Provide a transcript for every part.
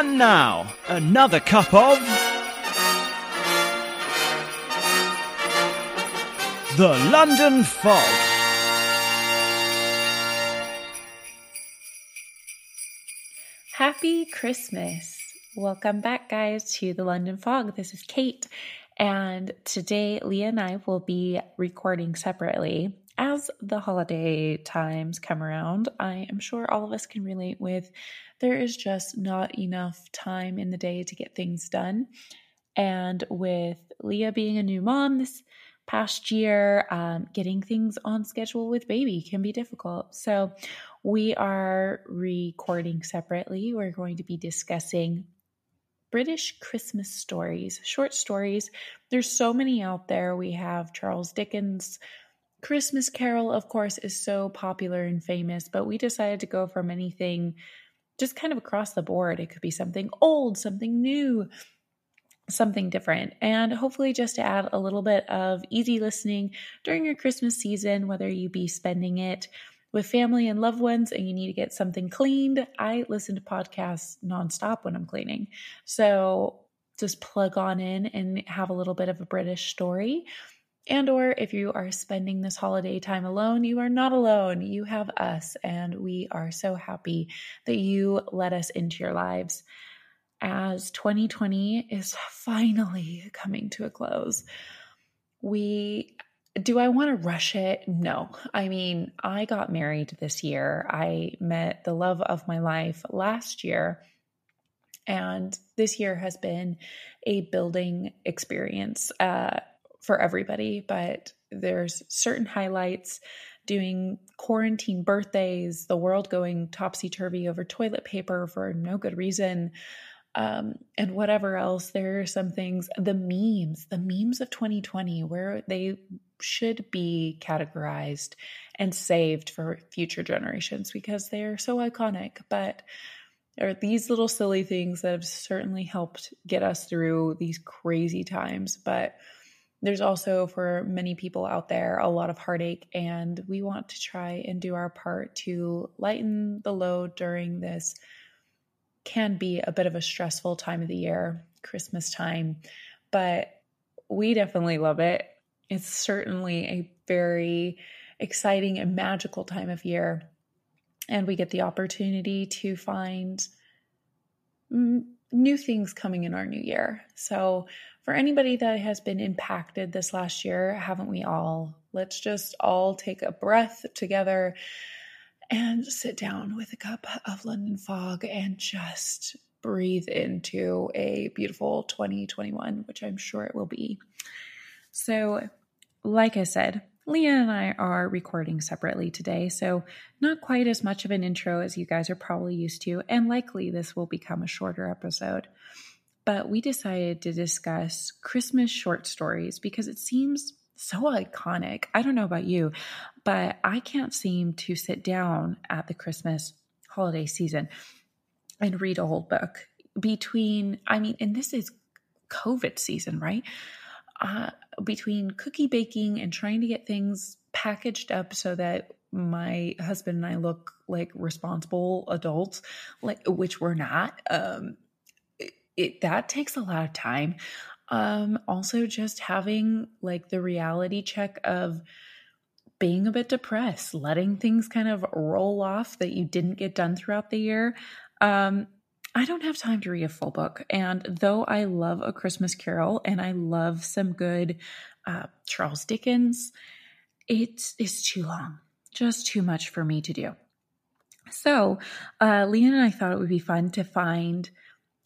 And now, another cup of. The London Fog. Happy Christmas! Welcome back, guys, to the London Fog. This is Kate, and today Lia and I will be recording separately. As the holiday times come around, I am sure all of us can relate with there is just not enough time in the day to get things done. And with Lia being a new mom this past year, um, getting things on schedule with baby can be difficult. So, we are recording separately. We're going to be discussing British Christmas stories, short stories. There's so many out there. We have Charles Dickens. Christmas Carol, of course, is so popular and famous, but we decided to go from anything just kind of across the board. It could be something old, something new, something different. And hopefully, just to add a little bit of easy listening during your Christmas season, whether you be spending it with family and loved ones and you need to get something cleaned, I listen to podcasts nonstop when I'm cleaning. So just plug on in and have a little bit of a British story. And or if you are spending this holiday time alone, you are not alone. You have us and we are so happy that you let us into your lives as 2020 is finally coming to a close. We do I want to rush it? No. I mean, I got married this year. I met the love of my life last year. And this year has been a building experience uh, for everybody, but there's certain highlights doing quarantine birthdays, the world going topsy turvy over toilet paper for no good reason, um, and whatever else. There are some things, the memes, the memes of 2020, where they should be categorized and saved for future generations because they are so iconic. But are these little silly things that have certainly helped get us through these crazy times. But there's also for many people out there a lot of heartache, and we want to try and do our part to lighten the load during this can be a bit of a stressful time of the year, Christmas time, but we definitely love it. It's certainly a very exciting and magical time of year. And we get the opportunity to find new things coming in our new year. So, for anybody that has been impacted this last year, haven't we all? Let's just all take a breath together and sit down with a cup of London fog and just breathe into a beautiful 2021, which I'm sure it will be. So, like I said, Lia and I are recording separately today, so not quite as much of an intro as you guys are probably used to, and likely this will become a shorter episode. But we decided to discuss Christmas short stories because it seems so iconic. I don't know about you, but I can't seem to sit down at the Christmas holiday season and read a whole book between, I mean, and this is COVID season, right? Uh, between cookie baking and trying to get things packaged up so that my husband and I look like responsible adults, like which we're not. Um, it, that takes a lot of time. Um, also, just having like the reality check of being a bit depressed, letting things kind of roll off that you didn't get done throughout the year. Um, I don't have time to read a full book. And though I love A Christmas Carol and I love some good uh, Charles Dickens, it is too long, just too much for me to do. So, uh, Lia and I thought it would be fun to find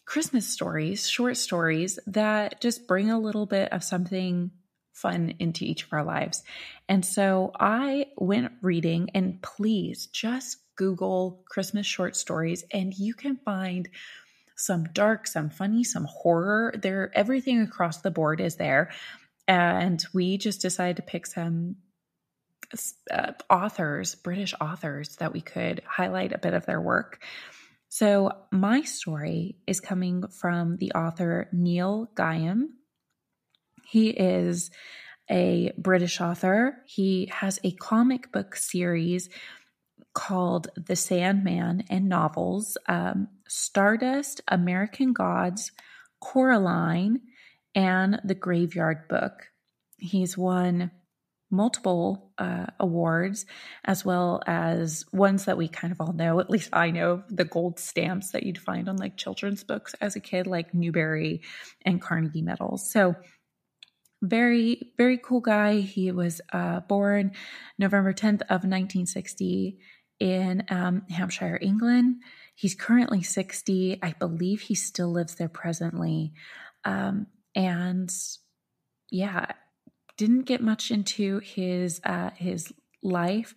Christmas stories, short stories that just bring a little bit of something fun into each of our lives. And so I went reading, and please just Google Christmas short stories, and you can find some dark, some funny, some horror. There, everything across the board is there. And we just decided to pick some uh, authors, British authors, that we could highlight a bit of their work. So, my story is coming from the author Neil Gaiman. He is a British author. He has a comic book series called The Sandman and Novels. Um, Stardust, American Gods, Coraline, and The Graveyard Book. He's won multiple uh, awards, as well as ones that we kind of all know. At least I know the gold stamps that you'd find on like children's books as a kid, like Newbery and Carnegie medals. So, very, very cool guy. He was uh, born November 10th of 1960 in um, Hampshire, England. He's currently 60. I believe he still lives there presently. Um, and yeah, didn't get much into his uh, his life,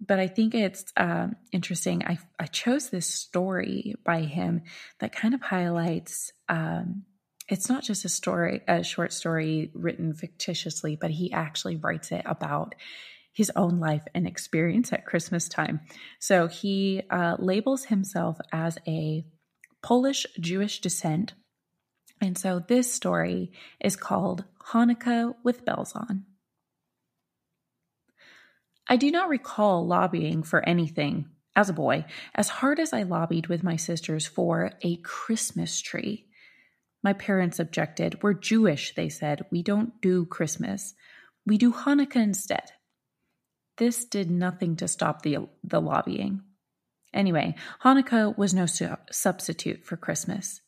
but I think it's um, interesting. I I chose this story by him that kind of highlights. Um, it's not just a story, a short story written fictitiously, but he actually writes it about his own life and experience at Christmas time. So he uh, labels himself as a Polish Jewish descent. And so this story is called Hanukkah with Bells On. I do not recall lobbying for anything as a boy as hard as I lobbied with my sisters for a Christmas tree. My parents objected. We're Jewish, they said. We don't do Christmas. We do Hanukkah instead. This did nothing to stop the, the lobbying. Anyway, Hanukkah was no su- substitute for Christmas.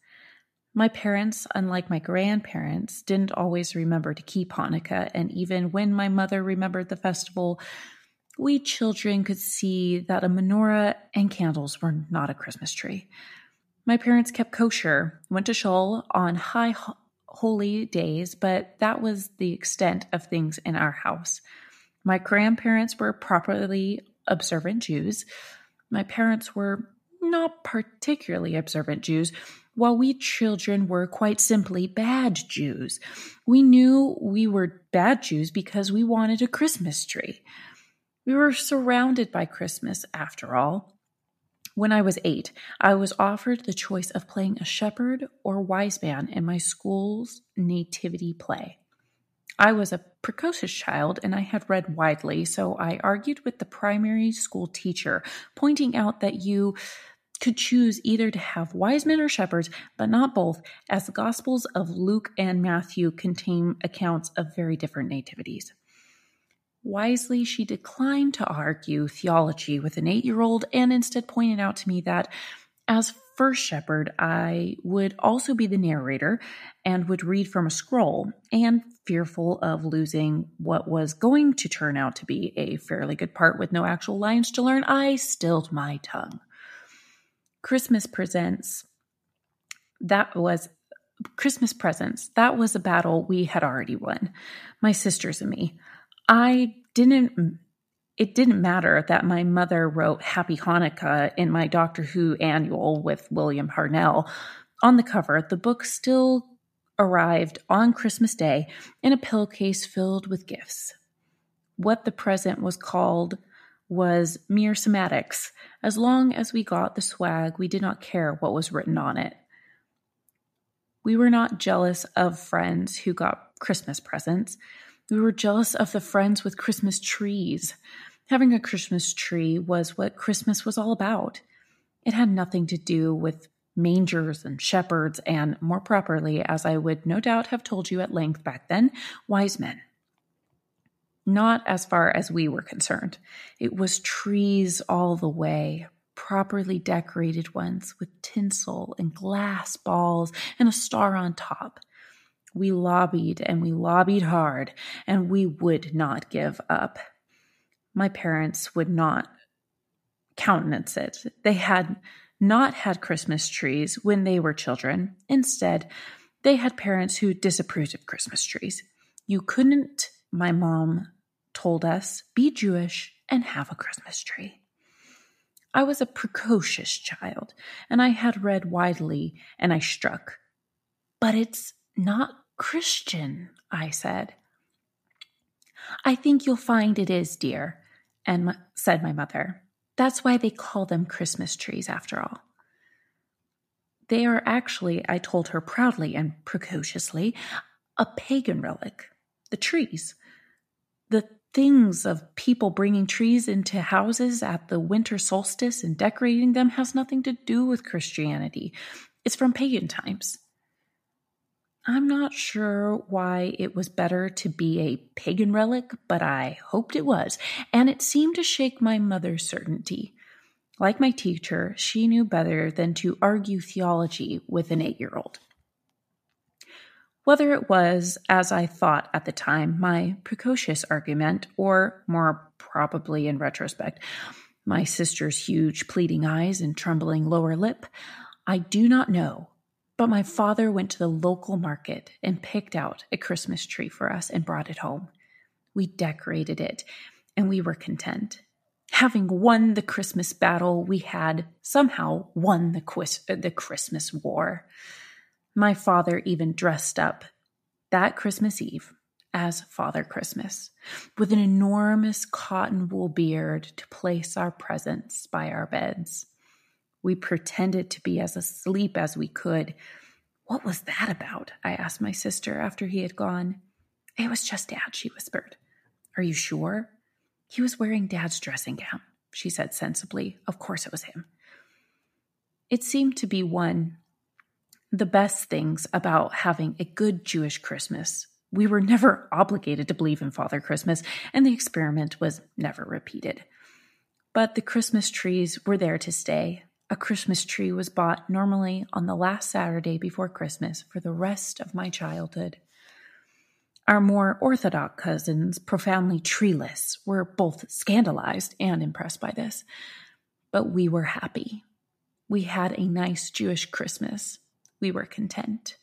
My parents, unlike my grandparents, didn't always remember to keep Hanukkah, and even when my mother remembered the festival, we children could see that a menorah and candles were not a Christmas tree. My parents kept kosher, went to shul on high holy days, but that was the extent of things in our house. My grandparents were properly observant Jews. My parents were not particularly observant Jews, while we children were quite simply bad Jews. We knew we were bad Jews because we wanted a Christmas tree. We were surrounded by Christmas, after all. When I was eight, I was offered the choice of playing a shepherd or wise man in my school's nativity play. I was a precocious child and I had read widely, so I argued with the primary school teacher, pointing out that you could choose either to have wise men or shepherds, but not both, as the Gospels of Luke and Matthew contain accounts of very different nativities. Wisely, she declined to argue theology with an eight year old and instead pointed out to me that as first shepherd, I would also be the narrator and would read from a scroll, and fearful of losing what was going to turn out to be a fairly good part with no actual lines to learn, I stilled my tongue. Christmas presents, that was Christmas presents. That was a battle we had already won, my sisters and me. I didn't, it didn't matter that my mother wrote Happy Hanukkah in my Doctor Who annual with William Hartnell. On the cover, the book still arrived on Christmas Day in a pillowcase filled with gifts. What the present was called was mere semantics. As long as we got the swag, we did not care what was written on it. We were not jealous of friends who got Christmas presents. We were jealous of the friends with Christmas trees. Having a Christmas tree was what Christmas was all about. It had nothing to do with mangers and shepherds, and more properly, as I would no doubt have told you at length back then, wise men. Not as far as we were concerned. It was trees all the way, properly decorated ones with tinsel and glass balls and a star on top. We lobbied and we lobbied hard, and we would not give up. My parents would not countenance it. They had not had Christmas trees when they were children. Instead, they had parents who disapproved of Christmas trees. You couldn't, my mom told us, be Jewish and have a Christmas tree. I was a precocious child, and I had read widely, and I struck. But it's not Christian, I said. I think you'll find it is, dear, and said my mother. That's why they call them Christmas trees, after all. They are actually, I told her proudly and precociously, a pagan relic. The trees. The things of people bringing trees into houses at the winter solstice and decorating them has nothing to do with Christianity. It's from pagan times. I'm not sure why it was better to be a pagan relic, but I hoped it was, and it seemed to shake my mother's certainty. Like my teacher, she knew better than to argue theology with an eight year old. Whether it was, as I thought at the time, my precocious argument, or more probably in retrospect, my sister's huge pleading eyes and trembling lower lip, I do not know. But my father went to the local market and picked out a Christmas tree for us and brought it home. We decorated it, and we were content. Having won the Christmas battle, we had somehow won the, the Christmas war. My father even dressed up that Christmas Eve as Father Christmas with an enormous cotton wool beard to place our presents by our beds. We pretended to be as asleep as we could. What was that about? I asked my sister after he had gone. It was just Dad, she whispered. Are you sure? He was wearing Dad's dressing gown, she said sensibly. Of course it was him. It seemed to be one the best things about having a good Jewish Christmas. We were never obligated to believe in Father Christmas, and the experiment was never repeated. But the Christmas trees were there to stay. A Christmas tree was bought normally on the last Saturday before Christmas for the rest of my childhood. Our more orthodox cousins, profoundly treeless, were both scandalized and impressed by this. But we were happy. We had a nice Jewish Christmas we were content.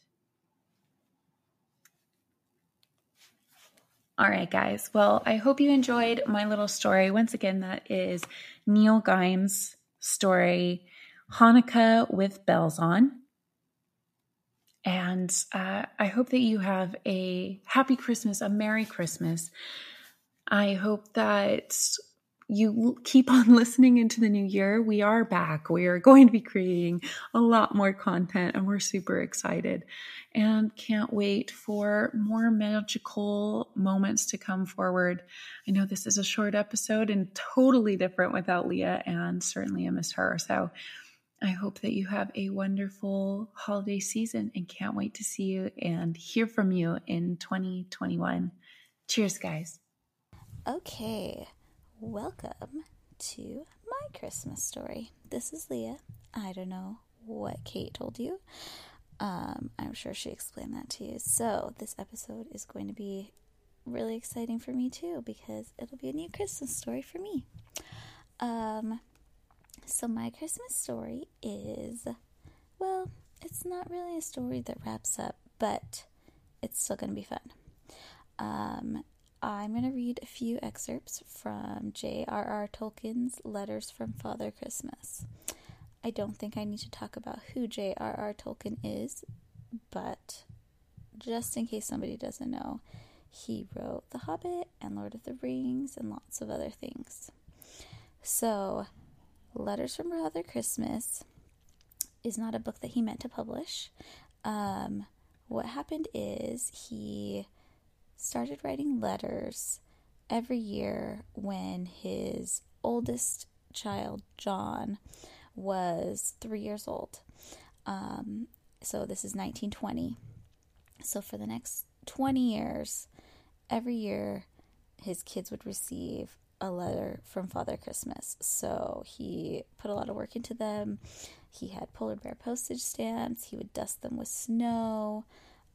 All right, guys. Well, I hope you enjoyed my little story. Once again, that is Neil Gaiman's story, Hanukkah with Bells On. And uh, I hope that you have a happy Christmas, a Merry Christmas. I hope that you keep on listening into the new year, we are back. We are going to be creating a lot more content and we're super excited and can't wait for more magical moments to come forward. I know this is a short episode and totally different without Lia and certainly I miss her. So I hope that you have a wonderful holiday season and can't wait to see you and hear from you in 2021. Cheers, guys. Okay. Welcome to my Christmas story. This is Lia. I don't know what Kate told you. Um, I'm sure she explained that to you. So, this episode is going to be really exciting for me too because it'll be a new Christmas story for me. Um, so, my Christmas story is well, it's not really a story that wraps up, but it's still going to be fun. Um, I'm going to read a few excerpts from J.R.R. Tolkien's Letters from Father Christmas. I don't think I need to talk about who J.R.R. Tolkien is, but just in case somebody doesn't know, he wrote The Hobbit and Lord of the Rings and lots of other things. So, Letters from Father Christmas is not a book that he meant to publish. Um, what happened is he started writing letters every year when his oldest child, John, was three years old. Um, so this is 1920. So for the next 20 years, every year, his kids would receive a letter from Father Christmas. So he put a lot of work into them. He had polar bear postage stamps. He would dust them with snow.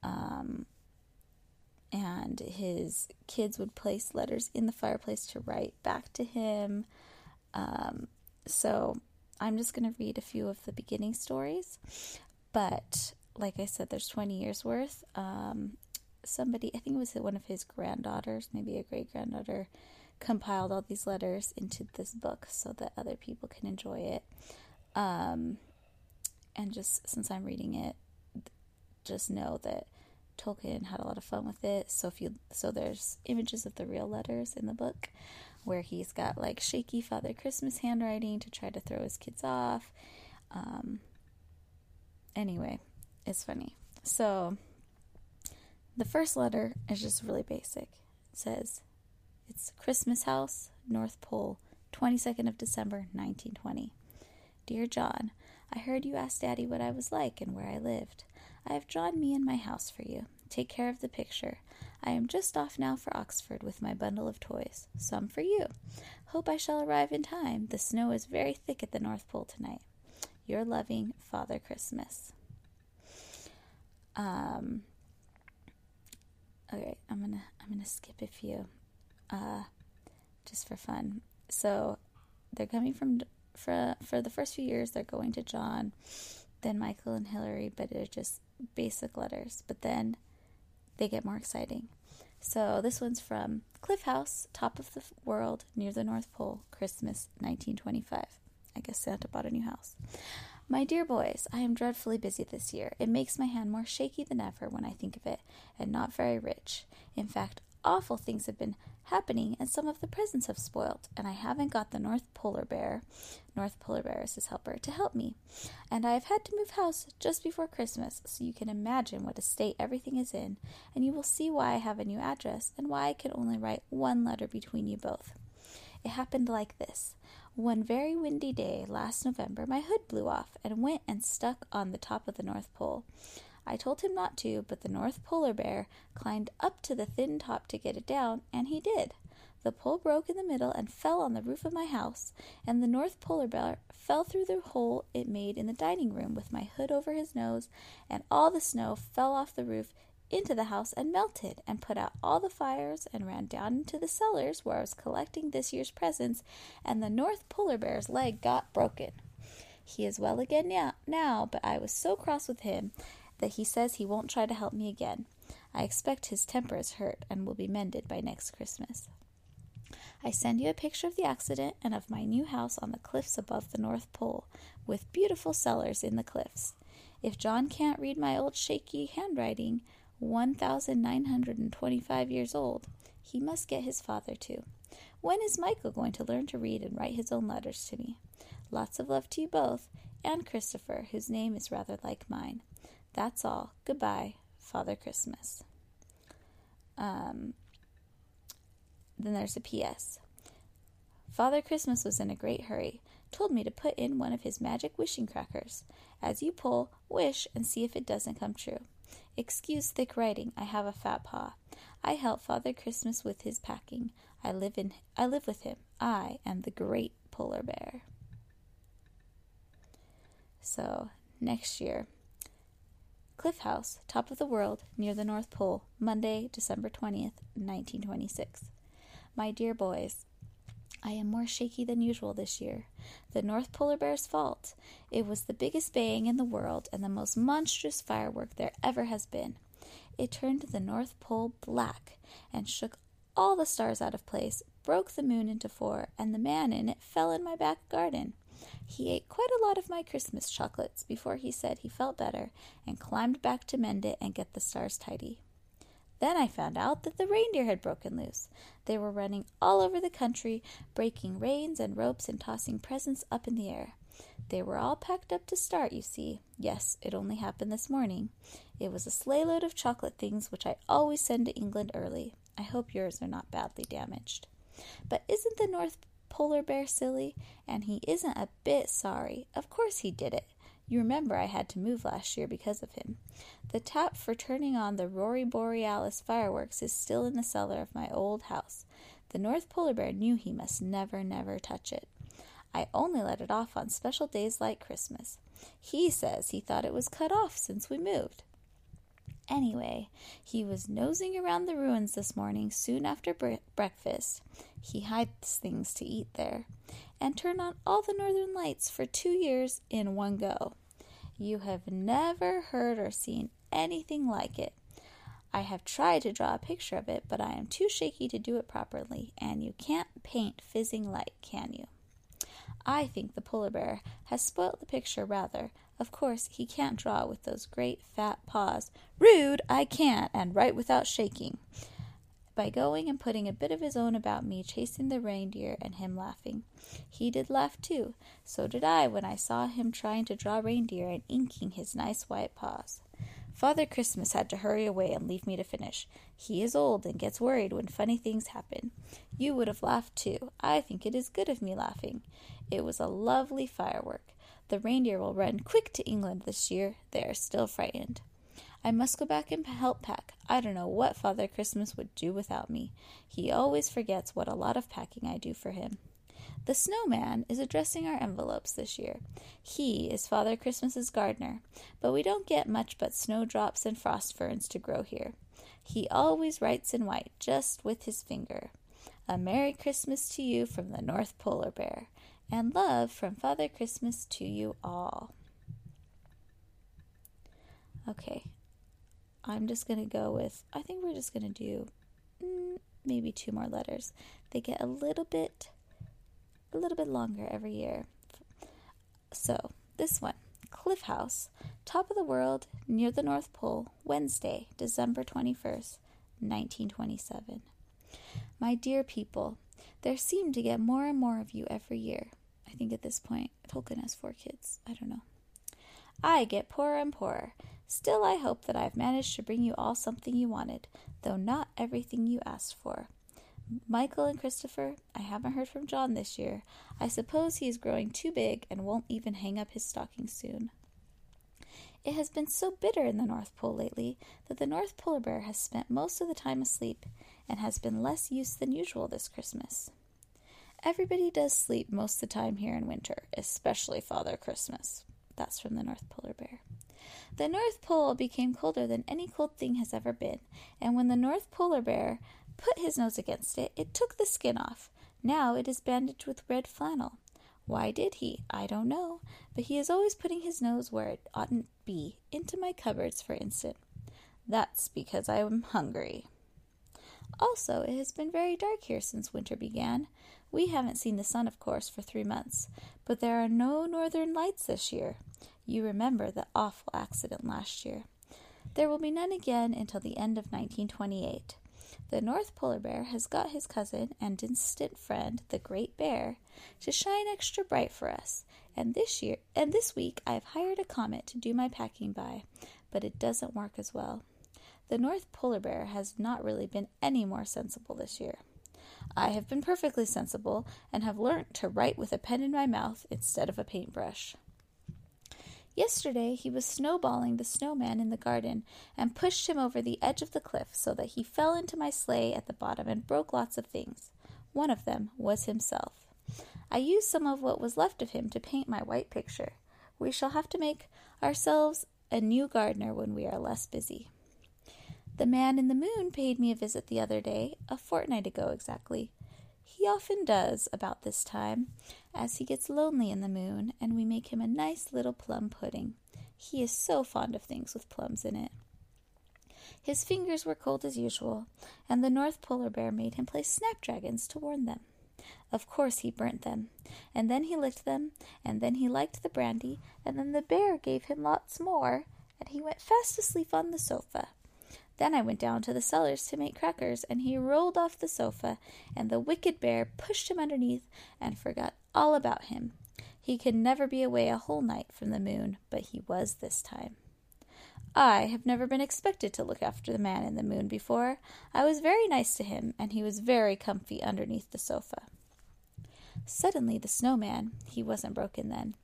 Um, and his kids would place letters in the fireplace to write back to him. Um, so I'm just going to read a few of the beginning stories, but like I said, there's 20 years worth. Um, somebody, I think it was one of his granddaughters, maybe a great granddaughter, compiled all these letters into this book so that other people can enjoy it. Um, and just since I'm reading it, just know that Tolkien had a lot of fun with it. So if you so there's images of the real letters in the book where he's got like shaky Father Christmas handwriting to try to throw his kids off. Um, anyway, it's funny. So the first letter is just really basic. It says, It's Christmas House, North Pole, 22nd of December, 1920. Dear John, I heard you asked Daddy what I was like and where I lived. I have drawn me and my house for you. Take care of the picture. I am just off now for Oxford with my bundle of toys. Some for you. Hope I shall arrive in time. The snow is very thick at the North Pole tonight. Your loving Father Christmas. Um. Okay, I'm gonna I'm gonna skip a few, uh, just for fun. So, they're coming from for for the first few years. They're going to John, then Michael and Hillary, but they're just basic letters. But then they get more exciting. So this one's from Cliff House, top of the world, near the North Pole, Christmas 1925. I guess Santa bought a new house. My dear boys, I am dreadfully busy this year. It makes my hand more shaky than ever when I think of it, and not very rich. In fact, awful things have been happening, and some of the presents have spoiled, and I haven't got the North Polar Bear, North Polar Bear is his helper, to help me. And I have had to move house just before Christmas, so you can imagine what a state everything is in, and you will see why I have a new address, and why I can only write one letter between you both. It happened like this. One very windy day last November, my hood blew off and went and stuck on the top of the North Pole. I told him not to, but the North Polar Bear climbed up to the thin top to get it down, and he did. The pole broke in the middle and fell on the roof of my house, and the North Polar Bear fell through the hole it made in the dining room with my hood over his nose, and all the snow fell off the roof into the house and melted, and put out all the fires, and ran down into the cellars where I was collecting this year's presents, and the North Polar Bear's leg got broken. He is well again now, now, but I was so cross with him that he says he won't try to help me again. I expect his temper is hurt and will be mended by next Christmas. I send you a picture of the accident and of my new house on the cliffs above the North Pole, with beautiful cellars in the cliffs. If John can't read my old shaky handwriting, 1,925 years old, he must get his father to. When is Michael going to learn to read and write his own letters to me? Lots of love to you both, and Christopher, whose name is rather like mine. That's all. Goodbye, Father Christmas. Um, then there's a P.S. Father Christmas was in a great hurry, told me to put in one of his magic wishing crackers. As you pull, wish and see if it doesn't come true. Excuse thick writing, I have a fat paw. I help Father Christmas with his packing. I live in I live with him. I am the great polar bear. So, next year Cliff House, top of the world, near the North Pole, Monday, December 20th, 1926. My dear boys, I am more shaky than usual this year. The North Polar Bear's fault. It was the biggest bang in the world and the most monstrous firework there ever has been. It turned the North Pole black and shook all the stars out of place, broke the moon into four, and the man in it fell in my back garden. He ate quite a lot of my Christmas chocolates before he said he felt better and climbed back to mend it and get the stars tidy. Then I found out that the reindeer had broken loose. They were running all over the country, breaking reins and ropes and tossing presents up in the air. They were all packed up to start, you see. Yes, it only happened this morning. It was a sleigh load of chocolate things which I always send to England early. I hope yours are not badly damaged. But isn't the North polar bear silly, and he isn't a bit sorry. Of course he did it. You remember I had to move last year because of him. The tap for turning on the Aurora Borealis fireworks is still in the cellar of my old house. The North Polar Bear knew he must never, never touch it. I only let it off on special days like Christmas. He says he thought it was cut off since we moved. Anyway, he was nosing around the ruins this morning soon after bre- breakfast. He hides things to eat there and turned on all the northern lights for two years in one go. You have never heard or seen anything like it. I have tried to draw a picture of it, but I am too shaky to do it properly, and you can't paint fizzing light, can you? I think the polar bear has spoilt the picture rather. Of course, he can't draw with those great fat paws. Rude, I can't, and write without shaking. By going and putting a bit of his own about me, chasing the reindeer, and him laughing. He did laugh too. So did I when I saw him trying to draw reindeer and inking his nice white paws. Father Christmas had to hurry away and leave me to finish. He is old and gets worried when funny things happen. You would have laughed too. I think it is good of me laughing. It was a lovely firework. The reindeer will run quick to England this year. They are still frightened. I must go back and help pack. I don't know what Father Christmas would do without me. He always forgets what a lot of packing I do for him. The snowman is addressing our envelopes this year. He is Father Christmas's gardener, but we don't get much but snowdrops and frost ferns to grow here. He always writes in white, just with his finger. A Merry Christmas to you from the North Polar Bear, and love from Father Christmas to you all. Okay, I'm just going to go with, I think we're just going to do mm, maybe two more letters. They get a little bit, a little bit longer every year. So, this one, Cliff House, top of the world, near the North Pole, Wednesday, December 21st, 1927. My dear people, there seem to get more and more of you every year. I think at this point, Tolkien has four kids. I don't know. I get poorer and poorer. Still, I hope that I have managed to bring you all something you wanted, though not everything you asked for. Michael and Christopher, I haven't heard from John this year. I suppose he is growing too big and won't even hang up his stocking soon. It has been so bitter in the North Pole lately that the North Polar Bear has spent most of the time asleep and has been less use than usual this Christmas. Everybody does sleep most of the time here in winter, especially Father Christmas. That's from the North Polar Bear. The North Pole became colder than any cold thing has ever been, and when the North Polar Bear put his nose against it, it took the skin off. Now it is bandaged with red flannel. Why did he? I don't know, but he is always putting his nose where it oughtn't be, into my cupboards, for instance. That's because I am hungry. Also, it has been very dark here since winter began. We haven't seen the sun, of course, for three months, but there are no northern lights this year. You remember the awful accident last year. There will be none again until the end of 1928. The North Polar Bear has got his cousin and distant friend, the Great Bear, to shine extra bright for us. And this year and this week I have hired a comet to do my packing by, but it doesn't work as well. The North Polar Bear has not really been any more sensible this year. I have been perfectly sensible and have learnt to write with a pen in my mouth instead of a paintbrush. Yesterday he was snowballing the snowman in the garden and pushed him over the edge of the cliff so that he fell into my sleigh at the bottom and broke lots of things. One of them was himself. I used some of what was left of him to paint my white picture. We shall have to make ourselves a new gardener when we are less busy. The man in the moon paid me a visit the other day, a fortnight ago exactly. He often does about this time, as he gets lonely in the moon, and we make him a nice little plum pudding. He is so fond of things with plums in it. His fingers were cold as usual, and the North Polar Bear made him play snapdragons to warm them. Of course he burnt them, and then he licked them, and then he liked the brandy, and then the bear gave him lots more, and he went fast asleep on the sofa. Then I went down to the cellars to make crackers, and he rolled off the sofa, and the wicked bear pushed him underneath and forgot all about him. He could never be away a whole night from the moon, but he was this time. I have never been expected to look after the man in the moon before. I was very nice to him, and he was very comfy underneath the sofa. Suddenly the snowman, he wasn't broken then,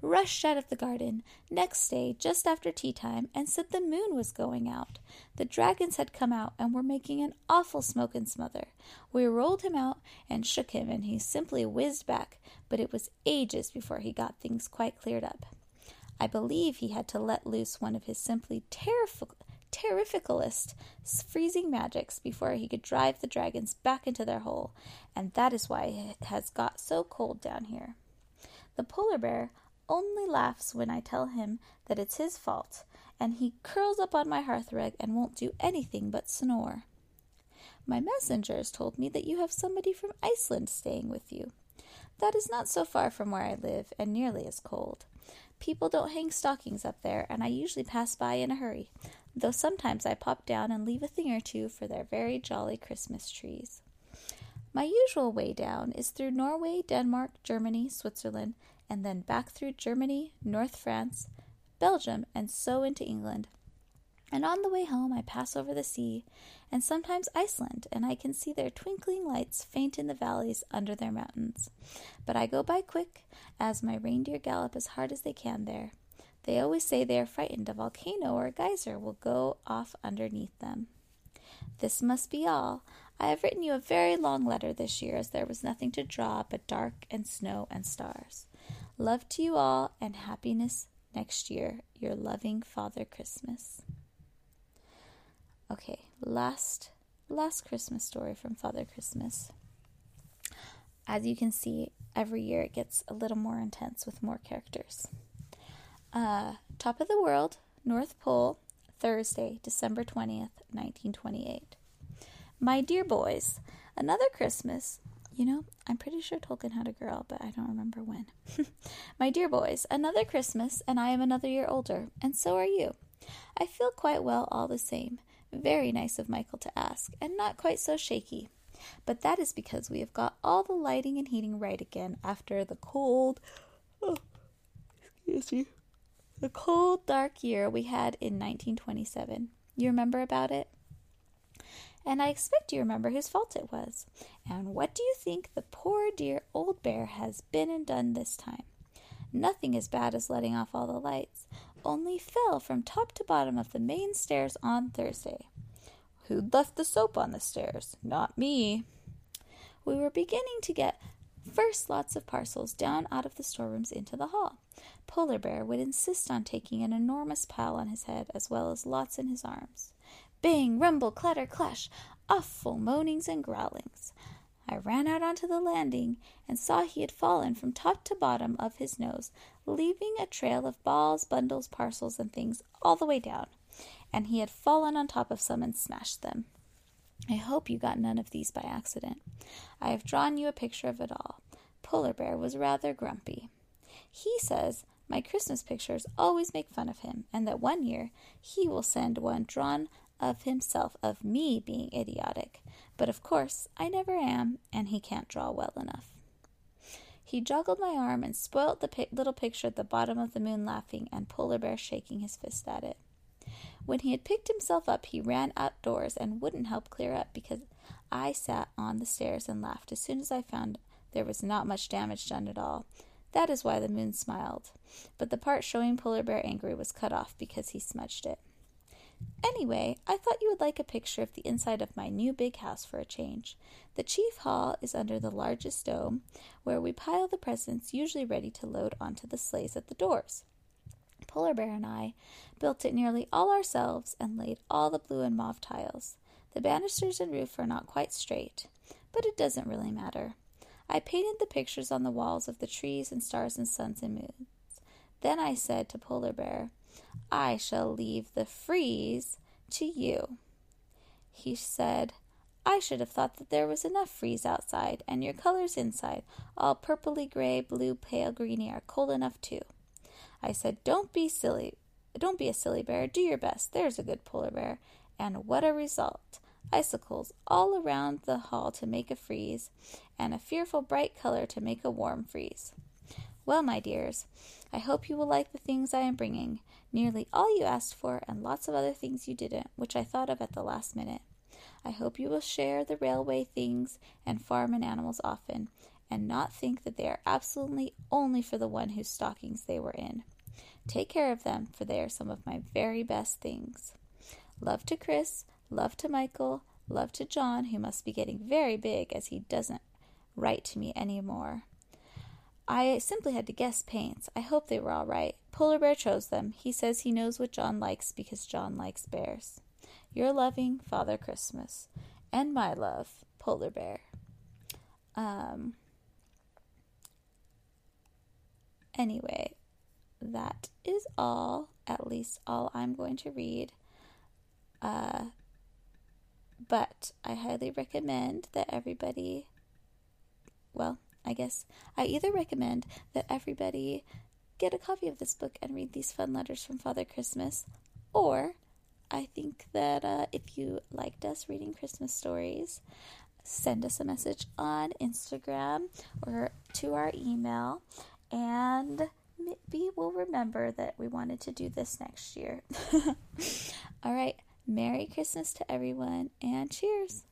rushed out of the garden next day just after tea time and said the moon was going out. The dragons had come out and were making an awful smoke and smother. We rolled him out and shook him, and he simply whizzed back, but it was ages before he got things quite cleared up. I believe he had to let loose one of his simply terrific terrificalest freezing magics before he could drive the dragons back into their hole, and that is why it has got so cold down here. The polar bear only laughs when I tell him that it's his fault, and he curls up on my hearthrug and won't do anything but snore. My messengers told me that you have somebody from Iceland staying with you. That is not so far from where I live, and nearly as cold. People don't hang stockings up there, and I usually pass by in a hurry, though sometimes I pop down and leave a thing or two for their very jolly Christmas trees. My usual way down is through Norway, Denmark, Germany, Switzerland, and then back through Germany, North France, Belgium, and so into England. And on the way home, I pass over the sea and sometimes Iceland, and I can see their twinkling lights faint in the valleys under their mountains. But I go by quick, as my reindeer gallop as hard as they can there. They always say they are frightened a volcano or a geyser will go off underneath them. This must be all. I have written you a very long letter this year, as there was nothing to draw but dark and snow and stars. Love to you all, and happiness next year. Your loving Father Christmas. Okay, last last Christmas story from Father Christmas. As you can see, every year it gets a little more intense with more characters. Uh, top of the world, North Pole, Thursday, December 20th, 1928. My dear boys, another Christmas. You know, I'm pretty sure Tolkien had a girl, but I don't remember when. My dear boys, another Christmas, and I am another year older, and so are you. I feel quite well all the same. Very nice of Michael to ask, and not quite so shaky. But that is because we have got all the lighting and heating right again after the cold, oh, excuse me, the cold, dark year we had in 1927. You remember about it? And I expect you remember whose fault it was. And what do you think the poor dear old bear has been and done this time? Nothing as bad as letting off all the lights, only fell from top to bottom of the main stairs on Thursday. Who'd left the soap on the stairs? Not me. We were beginning to get first lots of parcels down out of the storerooms into the hall. Polar Bear would insist on taking an enormous pile on his head as well as lots in his arms. Bang, rumble, clatter, clash, awful moanings and growlings. I ran out onto the landing and saw he had fallen from top to bottom of his nose, leaving a trail of balls, bundles, parcels, and things all the way down. And he had fallen on top of some and smashed them. I hope you got none of these by accident. I have drawn you a picture of it all. Polar Bear was rather grumpy. He says my Christmas pictures always make fun of him, and that one year he will send one drawn of himself of me being idiotic. But of course, I never am, and he can't draw well enough. He joggled my arm and spoilt the pi- little picture at the bottom of the moon laughing, and Polar Bear shaking his fist at it. When he had picked himself up, he ran outdoors and wouldn't help clear up because I sat on the stairs and laughed as soon as I found there was not much damage done at all. That is why the moon smiled. But the part showing Polar Bear angry was cut off because he smudged it. Anyway, I thought you would like a picture of the inside of my new big house for a change. The chief hall is under the largest dome, where we pile the presents usually ready to load onto the sleighs at the doors. Polar Bear and I built it nearly all ourselves and laid all the blue and mauve tiles. The banisters and roof are not quite straight, but it doesn't really matter. I painted the pictures on the walls of the trees and stars and suns and moons. Then I said to Polar Bear, I shall leave the frieze to you. He said, I should have thought that there was enough frieze outside, and your colors inside, all purpley gray, blue, pale greeny, are cold enough too. I said, Don't be silly. Don't be a silly bear. Do your best. There's a good polar bear. And what a result! Icicles all around the hall to make a frieze, and a fearful bright color to make a warm frieze. Well, my dears, I hope you will like the things I am bringing. Nearly all you asked for, and lots of other things you didn't, which I thought of at the last minute. I hope you will share the railway things and farm and animals often, and not think that they are absolutely only for the one whose stockings they were in. Take care of them, for they are some of my very best things. Love to Chris, love to Michael, love to John, who must be getting very big as he doesn't write to me any more. I simply had to guess paints. I hope they were all right. Polar Bear chose them. He says he knows what John likes because John likes bears. Your loving Father Christmas. And my love, Polar Bear. Um, anyway, that is all, at least all I'm going to read. Uh, but I highly recommend that everybody, well, I guess I either recommend that everybody get a copy of this book and read these fun letters from Father Christmas, or I think that uh, if you liked us reading Christmas stories, send us a message on Instagram or to our email and maybe we'll remember that we wanted to do this next year. All right. Merry Christmas to everyone and cheers.